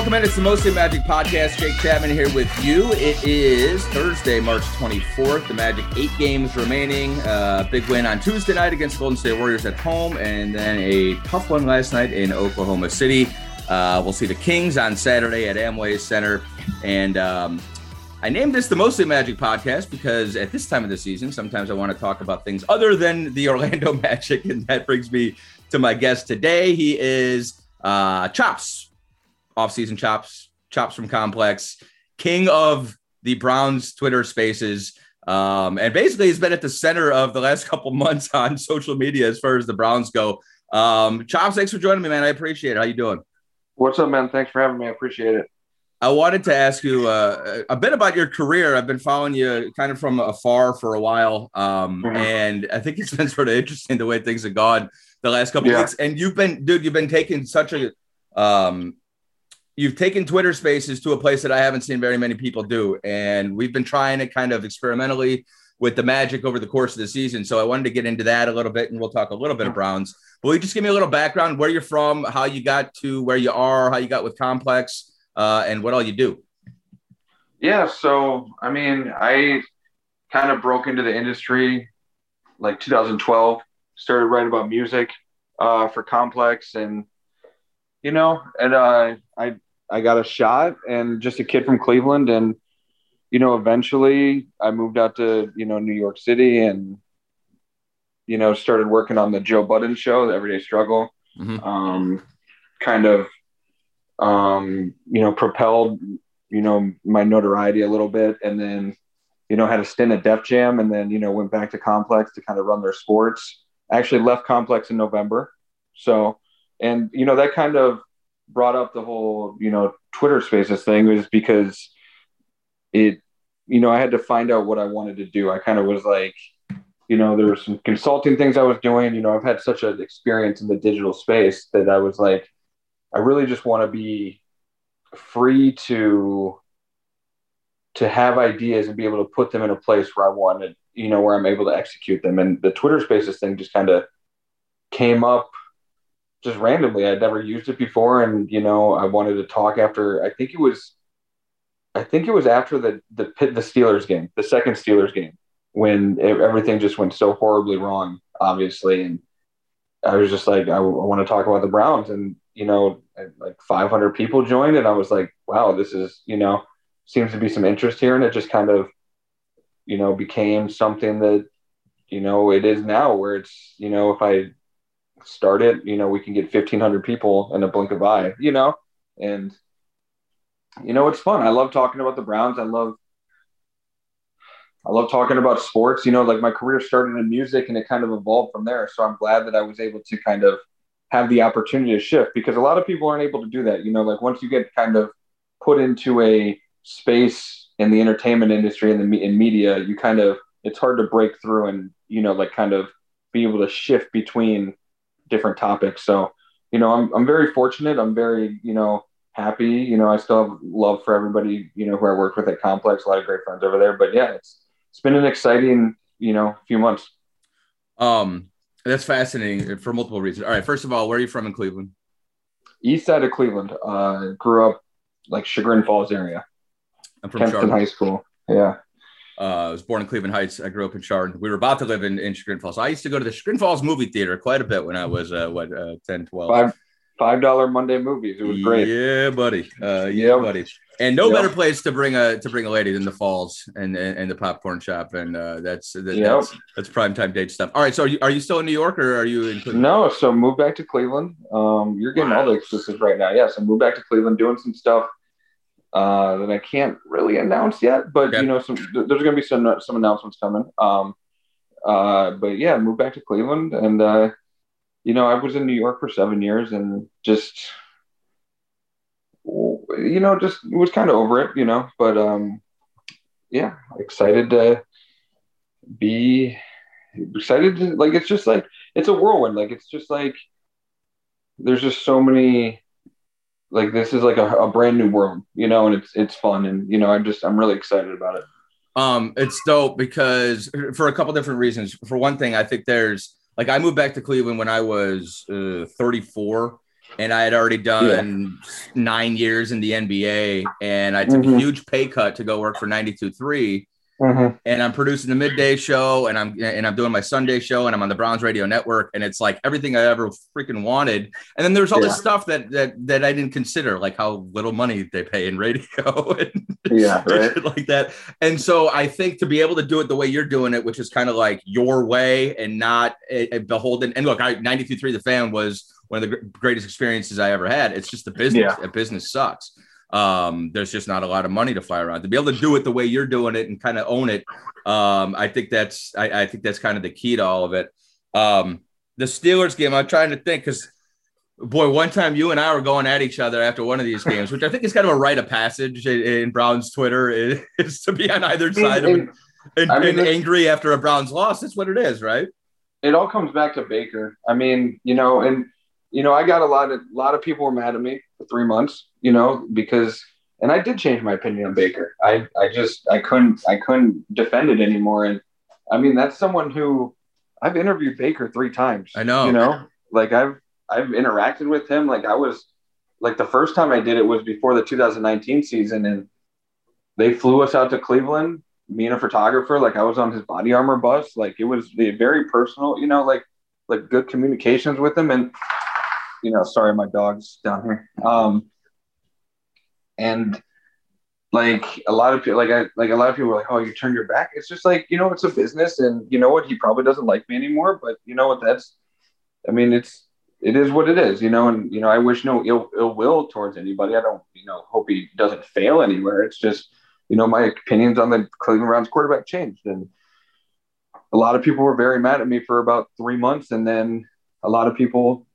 welcome in. It's the Mostly Magic podcast. Jake Chapman here with you. It is Thursday, March 24th. The Magic eight games remaining. Uh, big win on Tuesday night against Golden State Warriors at home, and then a tough one last night in Oklahoma City. Uh, we'll see the Kings on Saturday at Amway Center. And um, I named this the Mostly Magic podcast because at this time of the season, sometimes I want to talk about things other than the Orlando Magic. And that brings me to my guest today. He is uh, Chops offseason chops, chops from Complex, king of the Browns Twitter spaces. Um, and basically, he's been at the center of the last couple months on social media as far as the Browns go. Um, Chops, thanks for joining me, man. I appreciate it. How you doing? What's up, man? Thanks for having me. I appreciate it. I wanted to ask you uh, a bit about your career. I've been following you kind of from afar for a while, um, mm-hmm. and I think it's been sort of interesting the way things have gone the last couple yeah. weeks. And you've been, dude, you've been taking such a um, you've taken Twitter Spaces to a place that I haven't seen very many people do, and we've been trying it kind of experimentally with the Magic over the course of the season. So I wanted to get into that a little bit, and we'll talk a little bit of Browns. But will you just give me a little background, where you're from, how you got to where you are, how you got with Complex, uh, and what all you do? Yeah, so I mean, I kind of broke into the industry like 2012. Started writing about music uh, for Complex, and you know, and uh, I I got a shot and just a kid from Cleveland and you know eventually I moved out to you know New York City and you know started working on the Joe Budden show the Everyday Struggle mm-hmm. um, kind of um, you know propelled you know my notoriety a little bit and then you know had a stint at Def Jam and then you know went back to Complex to kind of run their sports I actually left Complex in November so and you know that kind of brought up the whole you know Twitter Spaces thing was because it you know I had to find out what I wanted to do. I kind of was like, you know, there were some consulting things I was doing. You know, I've had such an experience in the digital space that I was like, I really just want to be free to to have ideas and be able to put them in a place where I wanted, you know, where I'm able to execute them. And the Twitter Spaces thing just kind of came up just randomly. I'd never used it before, and you know, I wanted to talk after. I think it was, I think it was after the the pit the Steelers game, the second Steelers game, when everything just went so horribly wrong, obviously, and I was just like, I, I want to talk about the Browns, and you know, like 500 people joined, and I was like, wow, this is you know, seems to be some interest here, and it just kind of, you know, became something that you know it is now, where it's you know, if I start it, you know, we can get 1500 people in a blink of eye, you know, and you know, it's fun. I love talking about the Browns. I love, I love talking about sports, you know, like my career started in music and it kind of evolved from there. So I'm glad that I was able to kind of have the opportunity to shift because a lot of people aren't able to do that. You know, like once you get kind of put into a space in the entertainment industry and the in media, you kind of, it's hard to break through and, you know, like kind of be able to shift between different topics. So, you know, I'm, I'm very fortunate. I'm very, you know, happy. You know, I still have love for everybody, you know, who I worked with at Complex, a lot of great friends over there. But yeah, it's, it's been an exciting, you know, few months. Um, that's fascinating for multiple reasons. All right. First of all, where are you from in Cleveland? East side of Cleveland. Uh, grew up like Chagrin Falls area. I'm from Kenston High School. Yeah. Uh, I was born in Cleveland Heights. I grew up in Chardon. We were about to live in, in Chagrin Falls. I used to go to the Chagrin Falls movie theater quite a bit when I was, uh, what, uh, 10, 12. Five, five dollar Monday movies. It was great. Yeah, buddy. Uh, yeah, yep. buddy. And no yep. better place to bring a to bring a lady than the Falls and and, and the popcorn shop, and uh, that's that, yep. that's that's prime time date stuff. All right, so are you, are you still in New York or are you in Cleveland? No, so move back to Cleveland. Um, you're getting wow. all the exclusives right now. Yeah, so move back to Cleveland, doing some stuff uh, that I can't really announce yet, but you know, some there's going to be some some announcements coming. Um, uh, but yeah, moved back to Cleveland, and uh, you know, I was in New York for seven years, and just you know, just was kind of over it, you know. But um, yeah, excited to be excited to like. It's just like it's a whirlwind. Like it's just like there's just so many like this is like a, a brand new world, you know, and it's it's fun, and you know, I'm just I'm really excited about it. Um, it's dope because for a couple different reasons. For one thing, I think there's like I moved back to Cleveland when I was uh, 34, and I had already done yeah. nine years in the NBA, and I took mm-hmm. a huge pay cut to go work for 92.3 Mm-hmm. And I'm producing the midday show, and I'm and I'm doing my Sunday show, and I'm on the Browns radio network, and it's like everything I ever freaking wanted. And then there's all yeah. this stuff that that that I didn't consider, like how little money they pay in radio, and yeah, right, like that. And so I think to be able to do it the way you're doing it, which is kind of like your way and not a, a beholden. And look, I 92.3 the fan was one of the greatest experiences I ever had. It's just the business. Yeah. A business sucks um, there's just not a lot of money to fly around to be able to do it the way you're doing it and kind of own it. Um, I think that's I, I, think that's kind of the key to all of it. Um, the Steelers game, I'm trying to think because boy, one time you and I were going at each other after one of these games, which I think is kind of a rite of passage in, in Brown's Twitter is, to be on either side of it and, I mean, and angry after a Browns loss. That's what it is, right? It all comes back to Baker. I mean, you know, and you know, I got a lot of a lot of people were mad at me for three months, you know, because and I did change my opinion on Baker. I I just I couldn't I couldn't defend it anymore. And I mean, that's someone who I've interviewed Baker three times. I know, you know, like I've I've interacted with him. Like I was like the first time I did it was before the 2019 season, and they flew us out to Cleveland. Me and a photographer, like I was on his body armor bus. Like it was the very personal, you know, like like good communications with him. And you know, sorry, my dog's down here. Um, and like a lot of people, like I, like a lot of people were like, "Oh, you turned your back." It's just like you know, it's a business, and you know what? He probably doesn't like me anymore, but you know what? That's, I mean, it's it is what it is, you know. And you know, I wish no ill ill will towards anybody. I don't, you know, hope he doesn't fail anywhere. It's just, you know, my opinions on the Cleveland Browns quarterback changed, and a lot of people were very mad at me for about three months, and then a lot of people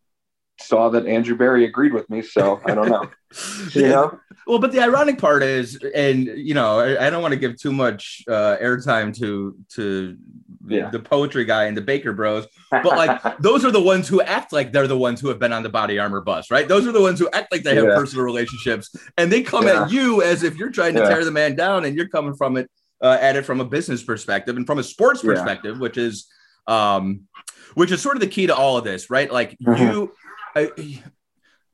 saw that Andrew Berry agreed with me. So I don't know. you know? Well, but the ironic part is, and you know, I, I don't want to give too much uh, airtime to to yeah. the poetry guy and the Baker Bros, but like those are the ones who act like they're the ones who have been on the body armor bus, right? Those are the ones who act like they have yeah. personal relationships, and they come yeah. at you as if you're trying to tear the man down, and you're coming from it uh, at it from a business perspective and from a sports perspective, which is um, which is sort of the key to all of this, right? Like mm-hmm. you I,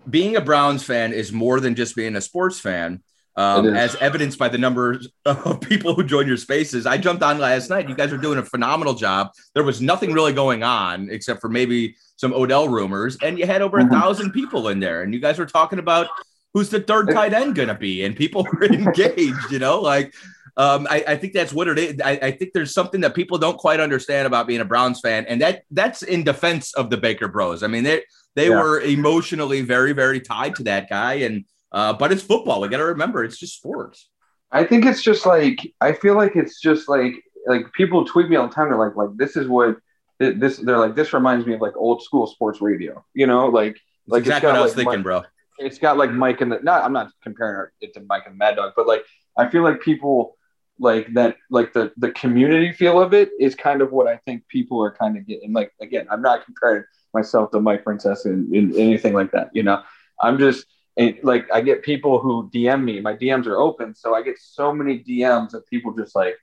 being a Browns fan is more than just being a sports fan. Um, as evidenced by the numbers of people who joined your spaces. I jumped on last night. You guys are doing a phenomenal job. There was nothing really going on except for maybe some Odell rumors, and you had over a mm-hmm. thousand people in there, and you guys were talking about who's the third tight end going to be, and people were engaged. You know, like um, I, I, think that's what it is. I, I, think there's something that people don't quite understand about being a Browns fan, and that that's in defense of the Baker Bros. I mean, they they yeah. were emotionally very, very tied to that guy. And uh, but it's football. We got to remember, it's just sports. I think it's just like I feel like it's just like like people tweet me all the time. They're like, like this is what this. They're like, this reminds me of like old school sports radio. You know, like like exactly what I was like thinking, Mike, bro. It's got like Mike and the. Not, I'm not comparing it to Mike and Mad Dog, but like I feel like people like that like the the community feel of it is kind of what I think people are kind of getting. Like again, I'm not comparing myself to Mike Francesa and, and anything like that. You know, I'm just eh, like I get people who DM me. My DMs are open, so I get so many DMs of people just like,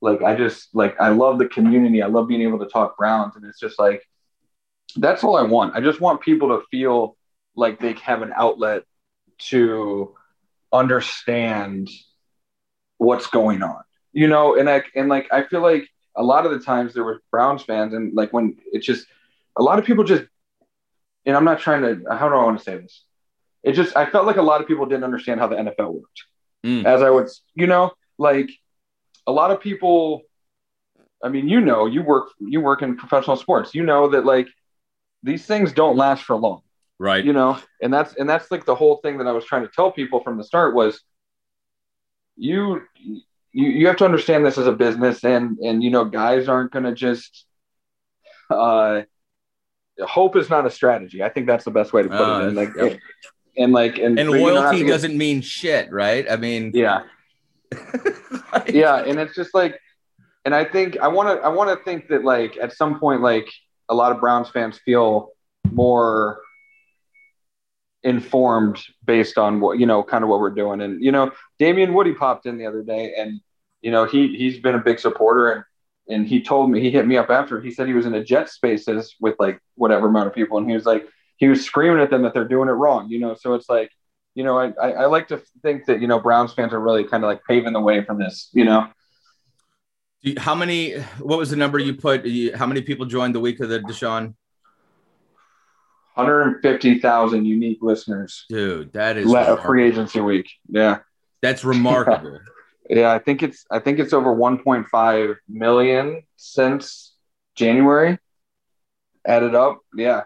like I just like I love the community. I love being able to talk Browns, and it's just like that's all I want. I just want people to feel like they have an outlet to understand what's going on. You know, and I and like I feel like a lot of the times there were Browns fans, and like when it's just a lot of people just, and I'm not trying to, how do I want to say this? It just, I felt like a lot of people didn't understand how the NFL worked. Mm. As I would, you know, like a lot of people, I mean, you know, you work, you work in professional sports, you know that like these things don't last for long. Right. You know, and that's, and that's like the whole thing that I was trying to tell people from the start was you, you, you have to understand this as a business and, and, you know, guys aren't going to just, uh, hope is not a strategy. I think that's the best way to put uh, it. And like, yep. and like, and, and loyalty get, doesn't mean shit, right? I mean, yeah, like, yeah, and it's just like, and I think I want to, I want to think that like at some point, like a lot of Browns fans feel more informed based on what you know, kind of what we're doing. And you know, Damien Woody popped in the other day, and you know, he he's been a big supporter and and he told me he hit me up after he said he was in a jet spaces with like whatever amount of people and he was like he was screaming at them that they're doing it wrong. You know, so it's like, you know, I I, I like to think that you know Browns fans are really kind of like paving the way from this. You know. How many? What was the number you put? How many people joined the week of the Deshaun? 150,000 unique listeners. Dude, that is a free agency week. Yeah. That's remarkable. yeah, I think it's I think it's over 1.5 million since January. Added up. Yeah.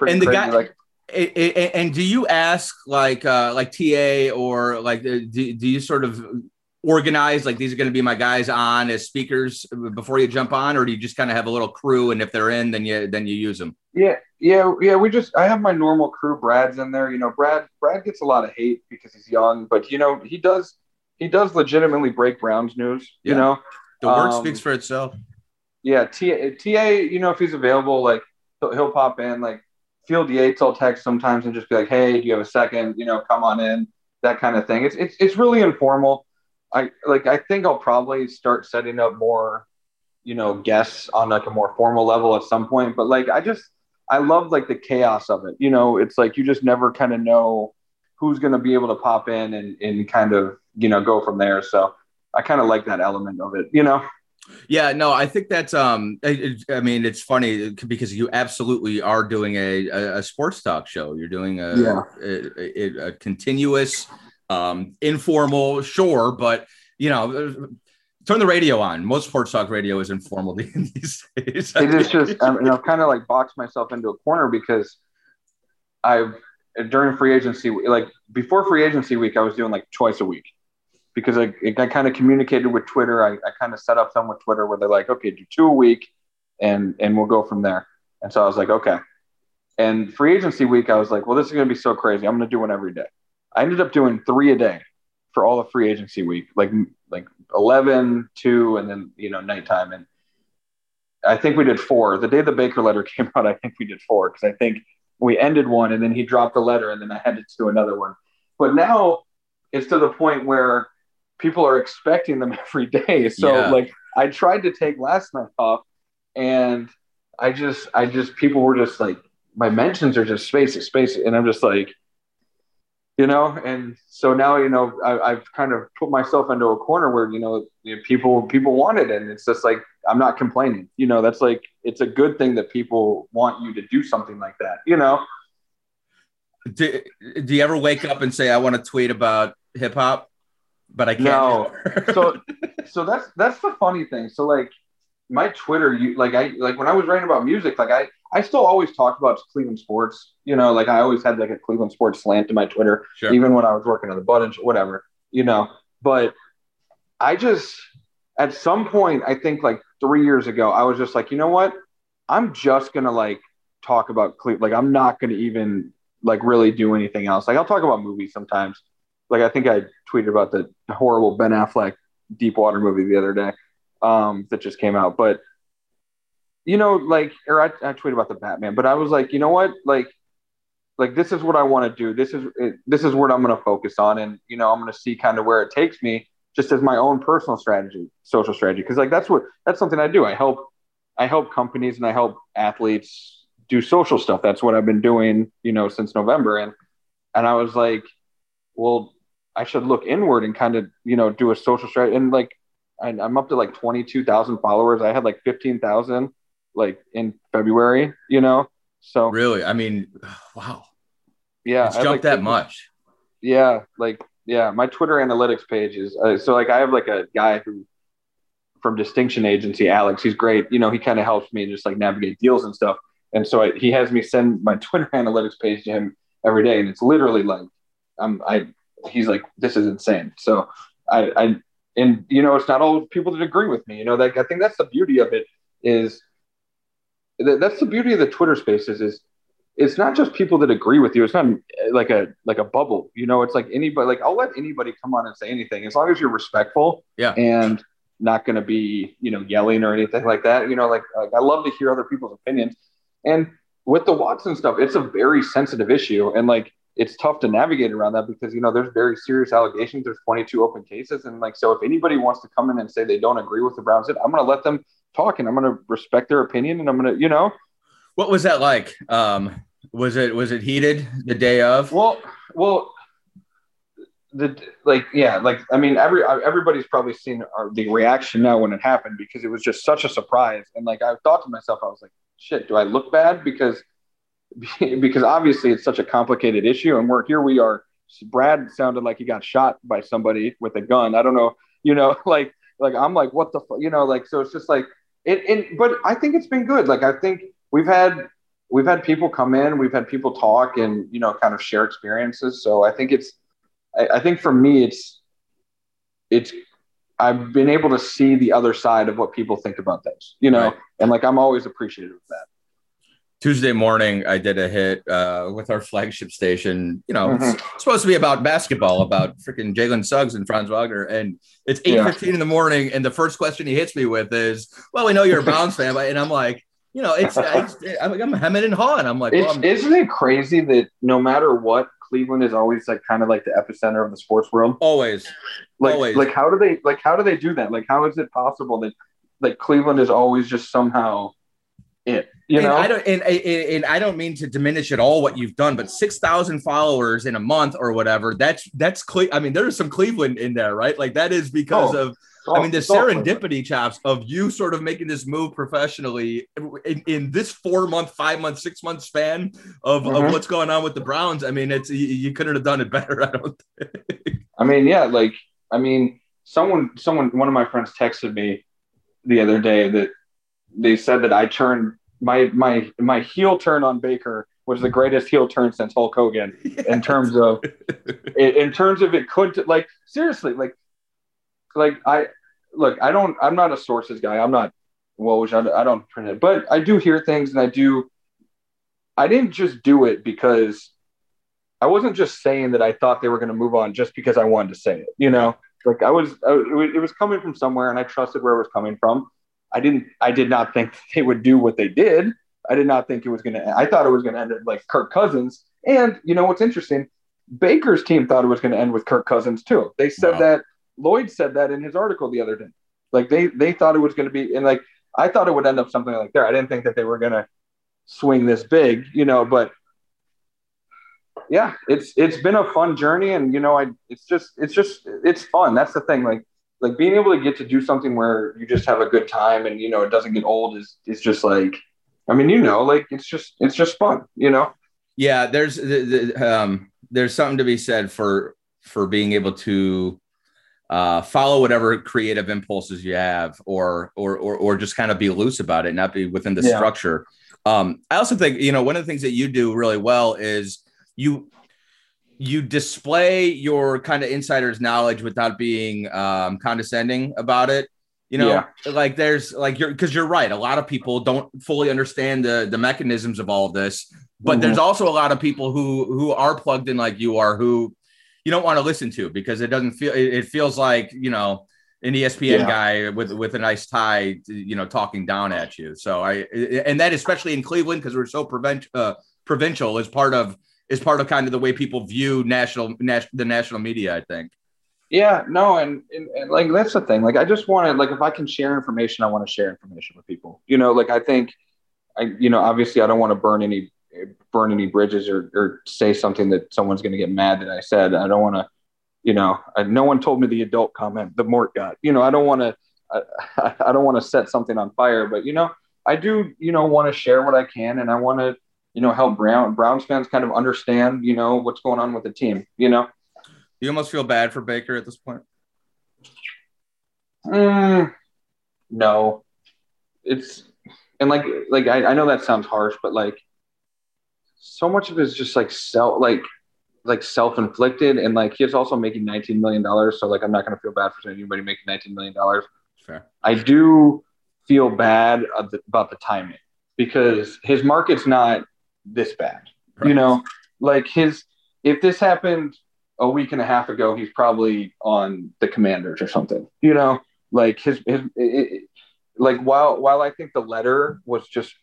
and the crazy. guy like and do you ask like uh like TA or like uh, do, do you sort of organize like these are going to be my guys on as speakers before you jump on or do you just kind of have a little crew and if they're in then you then you use them yeah yeah yeah we just i have my normal crew brad's in there you know brad brad gets a lot of hate because he's young but you know he does he does legitimately break browns news yeah. you know the work um, speaks for itself yeah ta, ta you know if he's available like he'll, he'll pop in like field yates i'll text sometimes and just be like hey do you have a second you know come on in that kind of thing it's it's, it's really informal I like I think I'll probably start setting up more, you know, guests on like a more formal level at some point. But like I just I love like the chaos of it. You know, it's like you just never kind of know who's going to be able to pop in and, and kind of you know go from there. So I kind of like that element of it. You know. Yeah, no, I think that's um I, I, mean it's funny because you absolutely are doing a, a, a sports talk show. You're doing a, yeah. a, a continuous um, informal, sure, but you know, turn the radio on. Most sports talk radio is informal these days. it is just, I mean, I've kind of like boxed myself into a corner because I've during free agency, like before free agency week, I was doing like twice a week because I, I kind of communicated with Twitter. I, I kind of set up some with Twitter where they're like, okay, do two a week and, and we'll go from there. And so I was like, okay. And free agency week, I was like, well, this is going to be so crazy. I'm going to do one every day. I ended up doing three a day for all of free agency week, like like 11, 2, and then you know nighttime. And I think we did four. The day the Baker letter came out, I think we did four because I think we ended one and then he dropped the letter and then I had to do another one. But now it's to the point where people are expecting them every day. So yeah. like I tried to take last night off and I just I just people were just like my mentions are just space space and I'm just like you know and so now you know I, have kind of put myself into a corner where you know, people people want it. And it's just like i'm not complaining. You know that's like it's a good thing that people want you to do something like that you know? Do, do you ever wake up and say i want to tweet about hip-hop but i can't no. so so that's that's the funny thing so like my twitter you like i like when i was writing about music like i I still always talk about Cleveland sports. You know, like I always had like a Cleveland sports slant to my Twitter, sure. even when I was working on the Budden, whatever, you know. But I just, at some point, I think like three years ago, I was just like, you know what? I'm just gonna like talk about Cleveland. Like I'm not gonna even like really do anything else. Like I'll talk about movies sometimes. Like I think I tweeted about the horrible Ben Affleck Deepwater movie the other day um, that just came out, but you know, like, or I, I tweeted about the Batman, but I was like, you know what, like, like this is what I want to do. This is this is what I'm going to focus on, and you know, I'm going to see kind of where it takes me, just as my own personal strategy, social strategy, because like that's what that's something I do. I help I help companies and I help athletes do social stuff. That's what I've been doing, you know, since November, and and I was like, well, I should look inward and kind of you know do a social strategy, and like I, I'm up to like 22,000 followers. I had like 15,000 like in February, you know? So really, I mean, wow. Yeah. It's jumped like, that much. Yeah. Like, yeah, my Twitter analytics page is uh, so like I have like a guy who from Distinction Agency, Alex. He's great. You know, he kind of helps me just like navigate deals and stuff. And so I, he has me send my Twitter analytics page to him every day, and it's literally like, I'm I. He's like, this is insane. So I, I, and you know, it's not all people that agree with me. You know, like I think that's the beauty of it is that, that's the beauty of the Twitter spaces is it's not just people that agree with you. It's not eh, like a like a bubble. You know, it's like anybody. Like I'll let anybody come on and say anything as long as you're respectful. Yeah. And not going to be you know yelling or anything like that. You know, like, like I love to hear other people's opinions. And with the Watson stuff, it's a very sensitive issue, and like it's tough to navigate around that because you know there's very serious allegations. There's 22 open cases, and like so, if anybody wants to come in and say they don't agree with the Browns, I'm going to let them talk and I'm going to respect their opinion and I'm going to, you know. What was that like? Um, Was it was it heated the day of? Well, well, the like yeah, like I mean, every everybody's probably seen our, the reaction now when it happened because it was just such a surprise. And like I thought to myself, I was like, shit, do I look bad because because obviously it's such a complicated issue, and we're here we are. Brad sounded like he got shot by somebody with a gun. I don't know, you know, like like I'm like, what the, you know, like so it's just like it. it but I think it's been good. Like I think we've had we've had people come in, we've had people talk, and you know, kind of share experiences. So I think it's, I, I think for me, it's, it's I've been able to see the other side of what people think about things, you know, right. and like I'm always appreciative of that. Tuesday morning, I did a hit uh, with our flagship station. You know, mm-hmm. it's supposed to be about basketball, about freaking Jalen Suggs and Franz Wagner, and it's eight fifteen yeah. in the morning. And the first question he hits me with is, "Well, we know you're a Browns fan," and I'm like, you know, it's, it's I'm, I'm hemming and hawing. I'm like, well, I'm, isn't it crazy that no matter what, Cleveland is always like kind of like the epicenter of the sports world? Always, like, always. Like, how do they like? How do they do that? Like, how is it possible that like Cleveland is always just somehow it? You and know, I don't, and, and, I don't mean to diminish at all what you've done, but six thousand followers in a month or whatever. That's that's Cle- I mean, there's some Cleveland in there, right? Like that is because oh, of. I mean, the serendipity chops of you sort of making this move professionally in, in this four month, five month, six month span of, mm-hmm. of what's going on with the Browns. I mean, it's you, you couldn't have done it better. I don't think. I mean, yeah, like I mean, someone, someone, one of my friends texted me the other day that they said that I turned my my my heel turn on Baker was the greatest heel turn since Hulk Hogan yes. in terms of in, in terms of it could like seriously like like I look I don't I'm not a sources guy. I'm not well which I, I don't print it. But I do hear things and I do I didn't just do it because I wasn't just saying that I thought they were going to move on just because I wanted to say it you know? Like I was I, it was coming from somewhere and I trusted where it was coming from I didn't I did not think they would do what they did. I did not think it was going to I thought it was going to end like Kirk Cousins. And you know what's interesting? Baker's team thought it was going to end with Kirk Cousins too. They said wow. that Lloyd said that in his article the other day. Like they they thought it was going to be and like I thought it would end up something like there. I didn't think that they were going to swing this big, you know, but yeah, it's it's been a fun journey and you know I it's just it's just it's fun. That's the thing like like being able to get to do something where you just have a good time and you know it doesn't get old is is just like I mean you know like it's just it's just fun you know yeah there's the, the, um there's something to be said for for being able to uh, follow whatever creative impulses you have or, or or or just kind of be loose about it not be within the yeah. structure um, I also think you know one of the things that you do really well is you you display your kind of insider's knowledge without being um, condescending about it. You know, yeah. like there's like you're because you're right. A lot of people don't fully understand the the mechanisms of all of this, but mm-hmm. there's also a lot of people who who are plugged in like you are who you don't want to listen to because it doesn't feel it, it feels like you know an ESPN yeah. guy with with a nice tie, you know, talking down at you. So I and that especially in Cleveland because we're so prevent uh, provincial is part of is part of kind of the way people view national, the national media. I think. Yeah, no, and, and, and like that's the thing. Like, I just want to like if I can share information, I want to share information with people. You know, like I think, I you know, obviously I don't want to burn any burn any bridges or or say something that someone's going to get mad that I said. I don't want to, you know, I, no one told me the adult comment the Mort got. You know, I don't want to. I, I don't want to set something on fire, but you know, I do, you know, want to share what I can, and I want to you know, help Brown Browns fans kind of understand, you know, what's going on with the team, you know. You almost feel bad for Baker at this point. Mm, no, it's and like like I, I know that sounds harsh, but like so much of it is just like self like like self inflicted, and like he's also making nineteen million dollars. So like I'm not gonna feel bad for anybody making nineteen million dollars. Fair. I do feel bad about the timing because his market's not this bad. Right. You know, like his if this happened a week and a half ago, he's probably on the Commanders or something. You know, like his his it, it, like while while I think the letter was just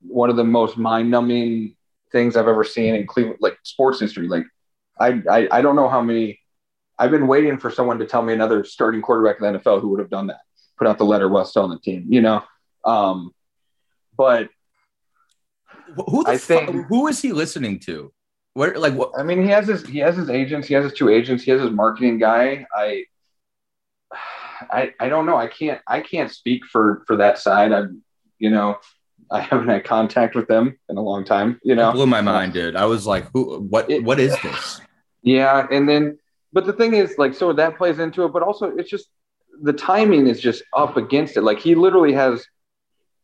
one of the most mind numbing things I've ever seen in Cleveland like sports history. Like I, I I don't know how many I've been waiting for someone to tell me another starting quarterback in the NFL who would have done that, put out the letter while still on the team, you know. Um, but Who I think fu- who is he listening to? What like what? I mean, he has his he has his agents. He has his two agents. He has his marketing guy. I I I don't know. I can't I can't speak for for that side. I'm you know I haven't had contact with them in a long time. You know, it blew my mind, dude. I was like, who? What? It, what is this? Yeah, and then but the thing is, like, so that plays into it, but also it's just the timing is just up against it. Like he literally has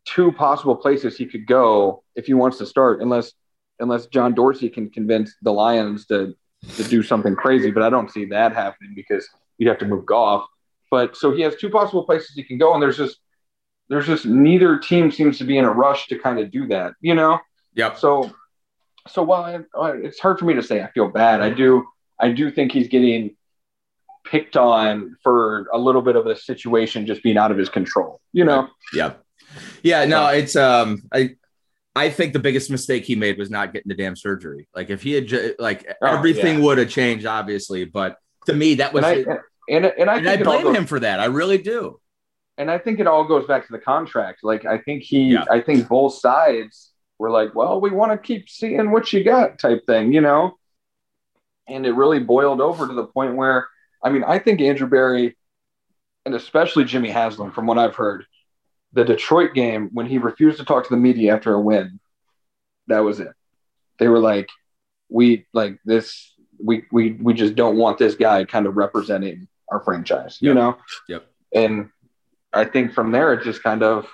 two possible places he could go if he wants to start, unless unless John Dorsey can convince the Lions to to do something crazy. But I don't see that happening because you'd have to move Goff. But so he has two possible places he can go, and there's just there's just neither team seems to be in a rush to kind of do that, you know. Yep. So so while I, it's hard for me to say I feel bad, I do I do think he's getting picked on for a little bit of a situation just being out of his control, you know? Yeah. Yeah. No, it's, um, I, I think the biggest mistake he made was not getting the damn surgery. Like if he had, ju- like oh, everything yeah. would have changed, obviously. But to me, that was, and I, and, and I, and I blame goes, him for that. I really do. And I think it all goes back to the contract. Like I think he, yeah. I think both sides were like, well, we want to keep seeing what you got type thing, you know? And it really boiled over to the point where I mean, I think Andrew Berry and especially Jimmy Haslam, from what I've heard, the Detroit game when he refused to talk to the media after a win, that was it. They were like, we like this, we we we just don't want this guy kind of representing our franchise, you know? Yep. And I think from there it just kind of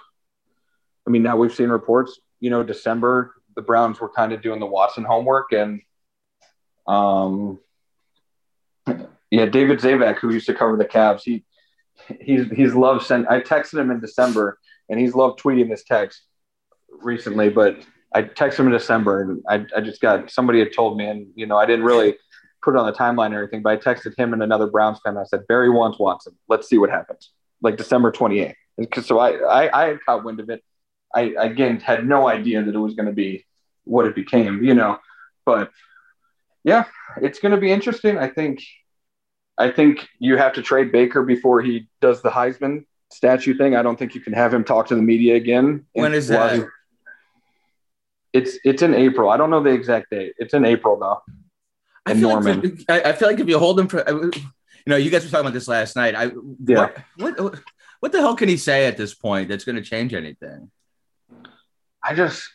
I mean, now we've seen reports, you know, December, the Browns were kind of doing the Watson homework and um yeah, David Zabak, who used to cover the Cavs, he he's he's loved sent. I texted him in December, and he's loved tweeting this text recently. But I texted him in December, and I I just got somebody had told me, and you know I didn't really put it on the timeline or anything, but I texted him and another Browns fan. I said Berry wants Watson. Let's see what happens. Like December twenty eighth. So I, I I had caught wind of it. I again had no idea that it was going to be what it became, you know. But yeah, it's going to be interesting. I think I think you have to trade Baker before he does the Heisman statue thing. I don't think you can have him talk to the media again. When is that? It's it's in April. I don't know the exact date. It's in April though. In Norman. Like I, I feel like if you hold him for, you know, you guys were talking about this last night. I yeah. What, what, what the hell can he say at this point that's going to change anything? I just,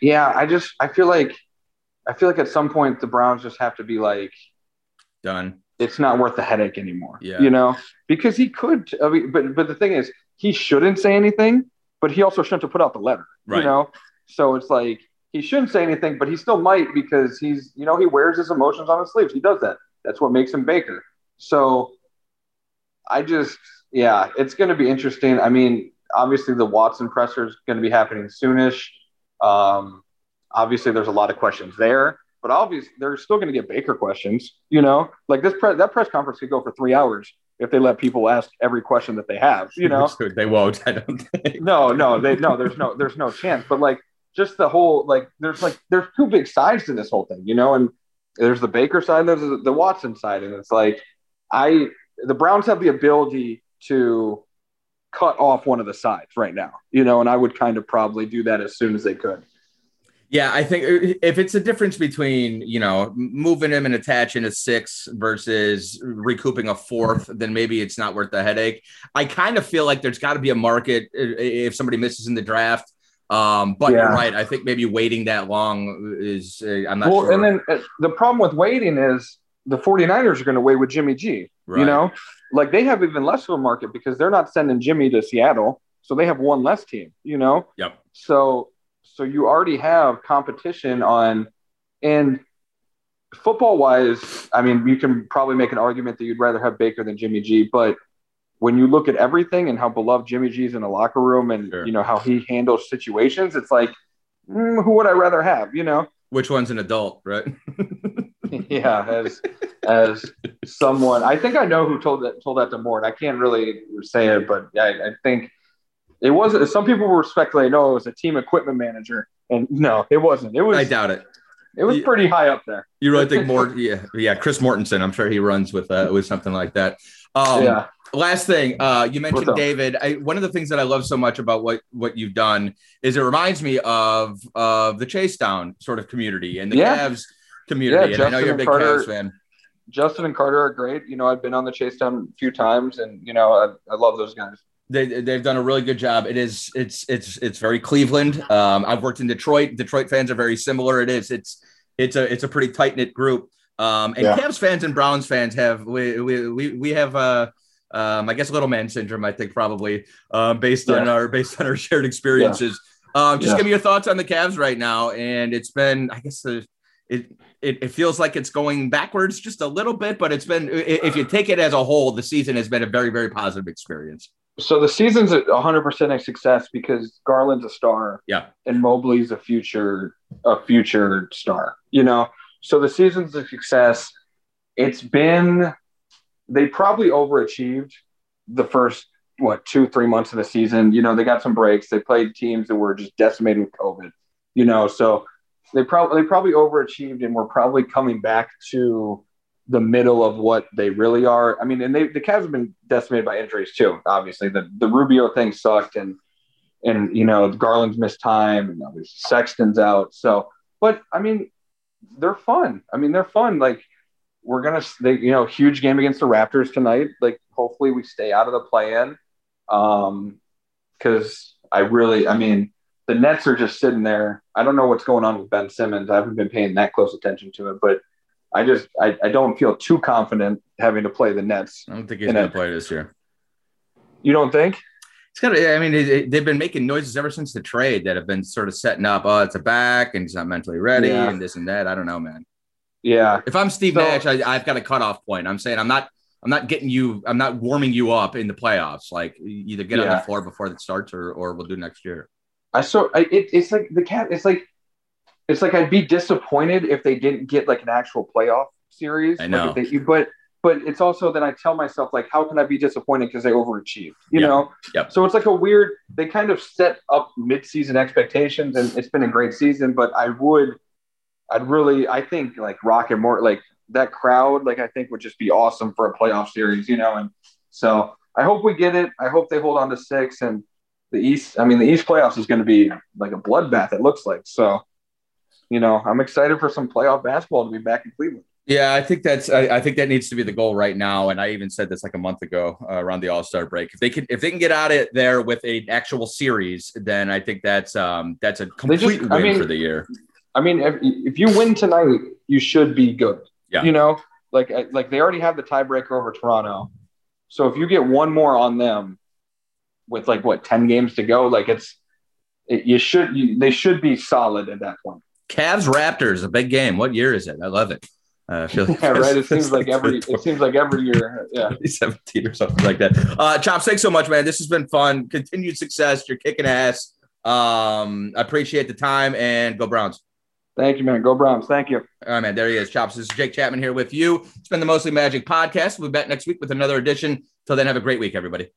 yeah, I just, I feel like, I feel like at some point the Browns just have to be like done it's not worth the headache anymore. Yeah. You know, because he could, I mean, but, but the thing is, he shouldn't say anything, but he also shouldn't have put out the letter, right. you know? So it's like, he shouldn't say anything, but he still might because he's, you know, he wears his emotions on his sleeves. He does that. That's what makes him Baker. So I just, yeah, it's going to be interesting. I mean, obviously the Watson presser is going to be happening soonish. Um, obviously, there's a lot of questions there but obviously they're still going to get Baker questions. You know, like this pre- that press conference could go for three hours if they let people ask every question that they have. You know, they won't. I don't think. No, no, they no. There's no there's no chance. But like just the whole like there's like there's two big sides to this whole thing. You know, and there's the Baker side, there's the, the Watson side, and it's like I the Browns have the ability to cut off one of the sides right now. You know, and I would kind of probably do that as soon as they could. Yeah, I think uh, if it's a difference between you know moving him and attaching a six versus recouping a fourth, then maybe it's not worth the headache. I kind of feel like there's got to be a market if somebody misses in the draft. Um, but yeah. you're right. I think maybe waiting that long is uh, I'm not well, sure. And then uh, the problem with waiting is the 49ers are going to wait with Jimmy G. Right. You know, like they have even less of a market because they're not sending Jimmy to Seattle, so they have one less team. You know. Yep. So so you already have competition on, and football wise, I mean, you can probably make an argument that you'd rather have Baker than Jimmy G, but when you look at everything and how beloved Jimmy G is in the locker room and sure. you know how he handles situations, it's like, mm, who would I rather have? You know, which one's an adult, right? yeah, as as someone, I think I know who told that told that to Mort. I can't really say it, but I, I think it wasn't. Some people were speculating, oh, it was a team equipment manager, and no, it wasn't. It was. I doubt it. It was pretty high up there. You really think more? Yeah, yeah. Chris Mortensen, I'm sure he runs with uh, with something like that. Um, yeah. last thing, uh, you mentioned David. I, one of the things that I love so much about what what you've done is it reminds me of of the Chase Down sort of community and the yeah. Cavs community. Yeah, and I know you're a big Carter, Cavs fan. Justin and Carter are great. You know, I've been on the Chase Down a few times, and you know, I, I love those guys. They they've done a really good job. It is it's it's it's very Cleveland. Um, I've worked in Detroit. Detroit fans are very similar. It is it's it's a it's a pretty tight knit group. Um, and yeah. Cavs fans and Browns fans have we we we, we have uh um, I guess little man syndrome. I think probably uh, based yeah. on our based on our shared experiences. Yeah. Um, just yeah. give me your thoughts on the Cavs right now. And it's been, I guess, the, it, it it feels like it's going backwards just a little bit, but it's been if you take it as a whole, the season has been a very very positive experience. So the season's a 100% a success because Garland's a star. Yeah. And Mobley's a future a future star. You know, so the season's a success. It's been they probably overachieved the first what two three months of the season. You know, they got some breaks. They played teams that were just decimated with COVID. You know, so they probably they probably overachieved and we're probably coming back to the middle of what they really are. I mean, and they the Cavs have been decimated by injuries too. Obviously, the the Rubio thing sucked, and and you know Garland's missed time, and obviously Sexton's out. So, but I mean, they're fun. I mean, they're fun. Like we're gonna, they, you know, huge game against the Raptors tonight. Like, hopefully, we stay out of the play-in. Um, because I really, I mean, the Nets are just sitting there. I don't know what's going on with Ben Simmons. I haven't been paying that close attention to it, but I just, I, I don't feel too confident having to play the Nets. I don't think he's going to play this year. You don't think? It's kind of, I mean, it, it, they've been making noises ever since the trade that have been sort of setting up. Oh, it's a back and he's not mentally ready yeah. and this and that. I don't know, man. Yeah. If I'm Steve so, Nash, I, I've got a cutoff point. I'm saying I'm not I'm not getting you, I'm not warming you up in the playoffs. Like either get yeah. on the floor before it starts or or we'll do next year. I so I, it, it's like the cat. It's like it's like I'd be disappointed if they didn't get like an actual playoff series. I know, like they, but but it's also then I tell myself like, how can I be disappointed because they overachieved? You yep. know. Yep. So it's like a weird. They kind of set up mid-season expectations, and it's been a great season. But I would I'd really, I think like Rock and more like that crowd, like I think would just be awesome for a playoff series, you know. And so I hope we get it. I hope they hold on to six and the East. I mean, the East playoffs is going to be like a bloodbath. It looks like so. You know, I'm excited for some playoff basketball to be back in Cleveland. Yeah, I think that's I, I, think that needs to be the goal right now. And I even said this like a month ago uh, around the All Star break. If they can if they can get out of there with an actual series, then I think that's um that's a complete just, win I mean, for the year. I mean, if, if you win tonight, you should be good. Yeah. You know, like like they already have the tiebreaker over Toronto, so if you get one more on them, with like what ten games to go, like it's it, you should you, they should be solid at that point. Cavs Raptors, a big game. What year is it? I love it. Uh, I feel like yeah, right. It seems like every it seems like every year, yeah, 17 or something like that. Uh, Chops, thanks so much, man. This has been fun. Continued success. You're kicking ass. Um, I appreciate the time and go Browns. Thank you, man. Go Browns. Thank you. All right, man. There he is. Chops. This is Jake Chapman here with you. It's been the Mostly Magic podcast. We'll be back next week with another edition. Till then, have a great week, everybody.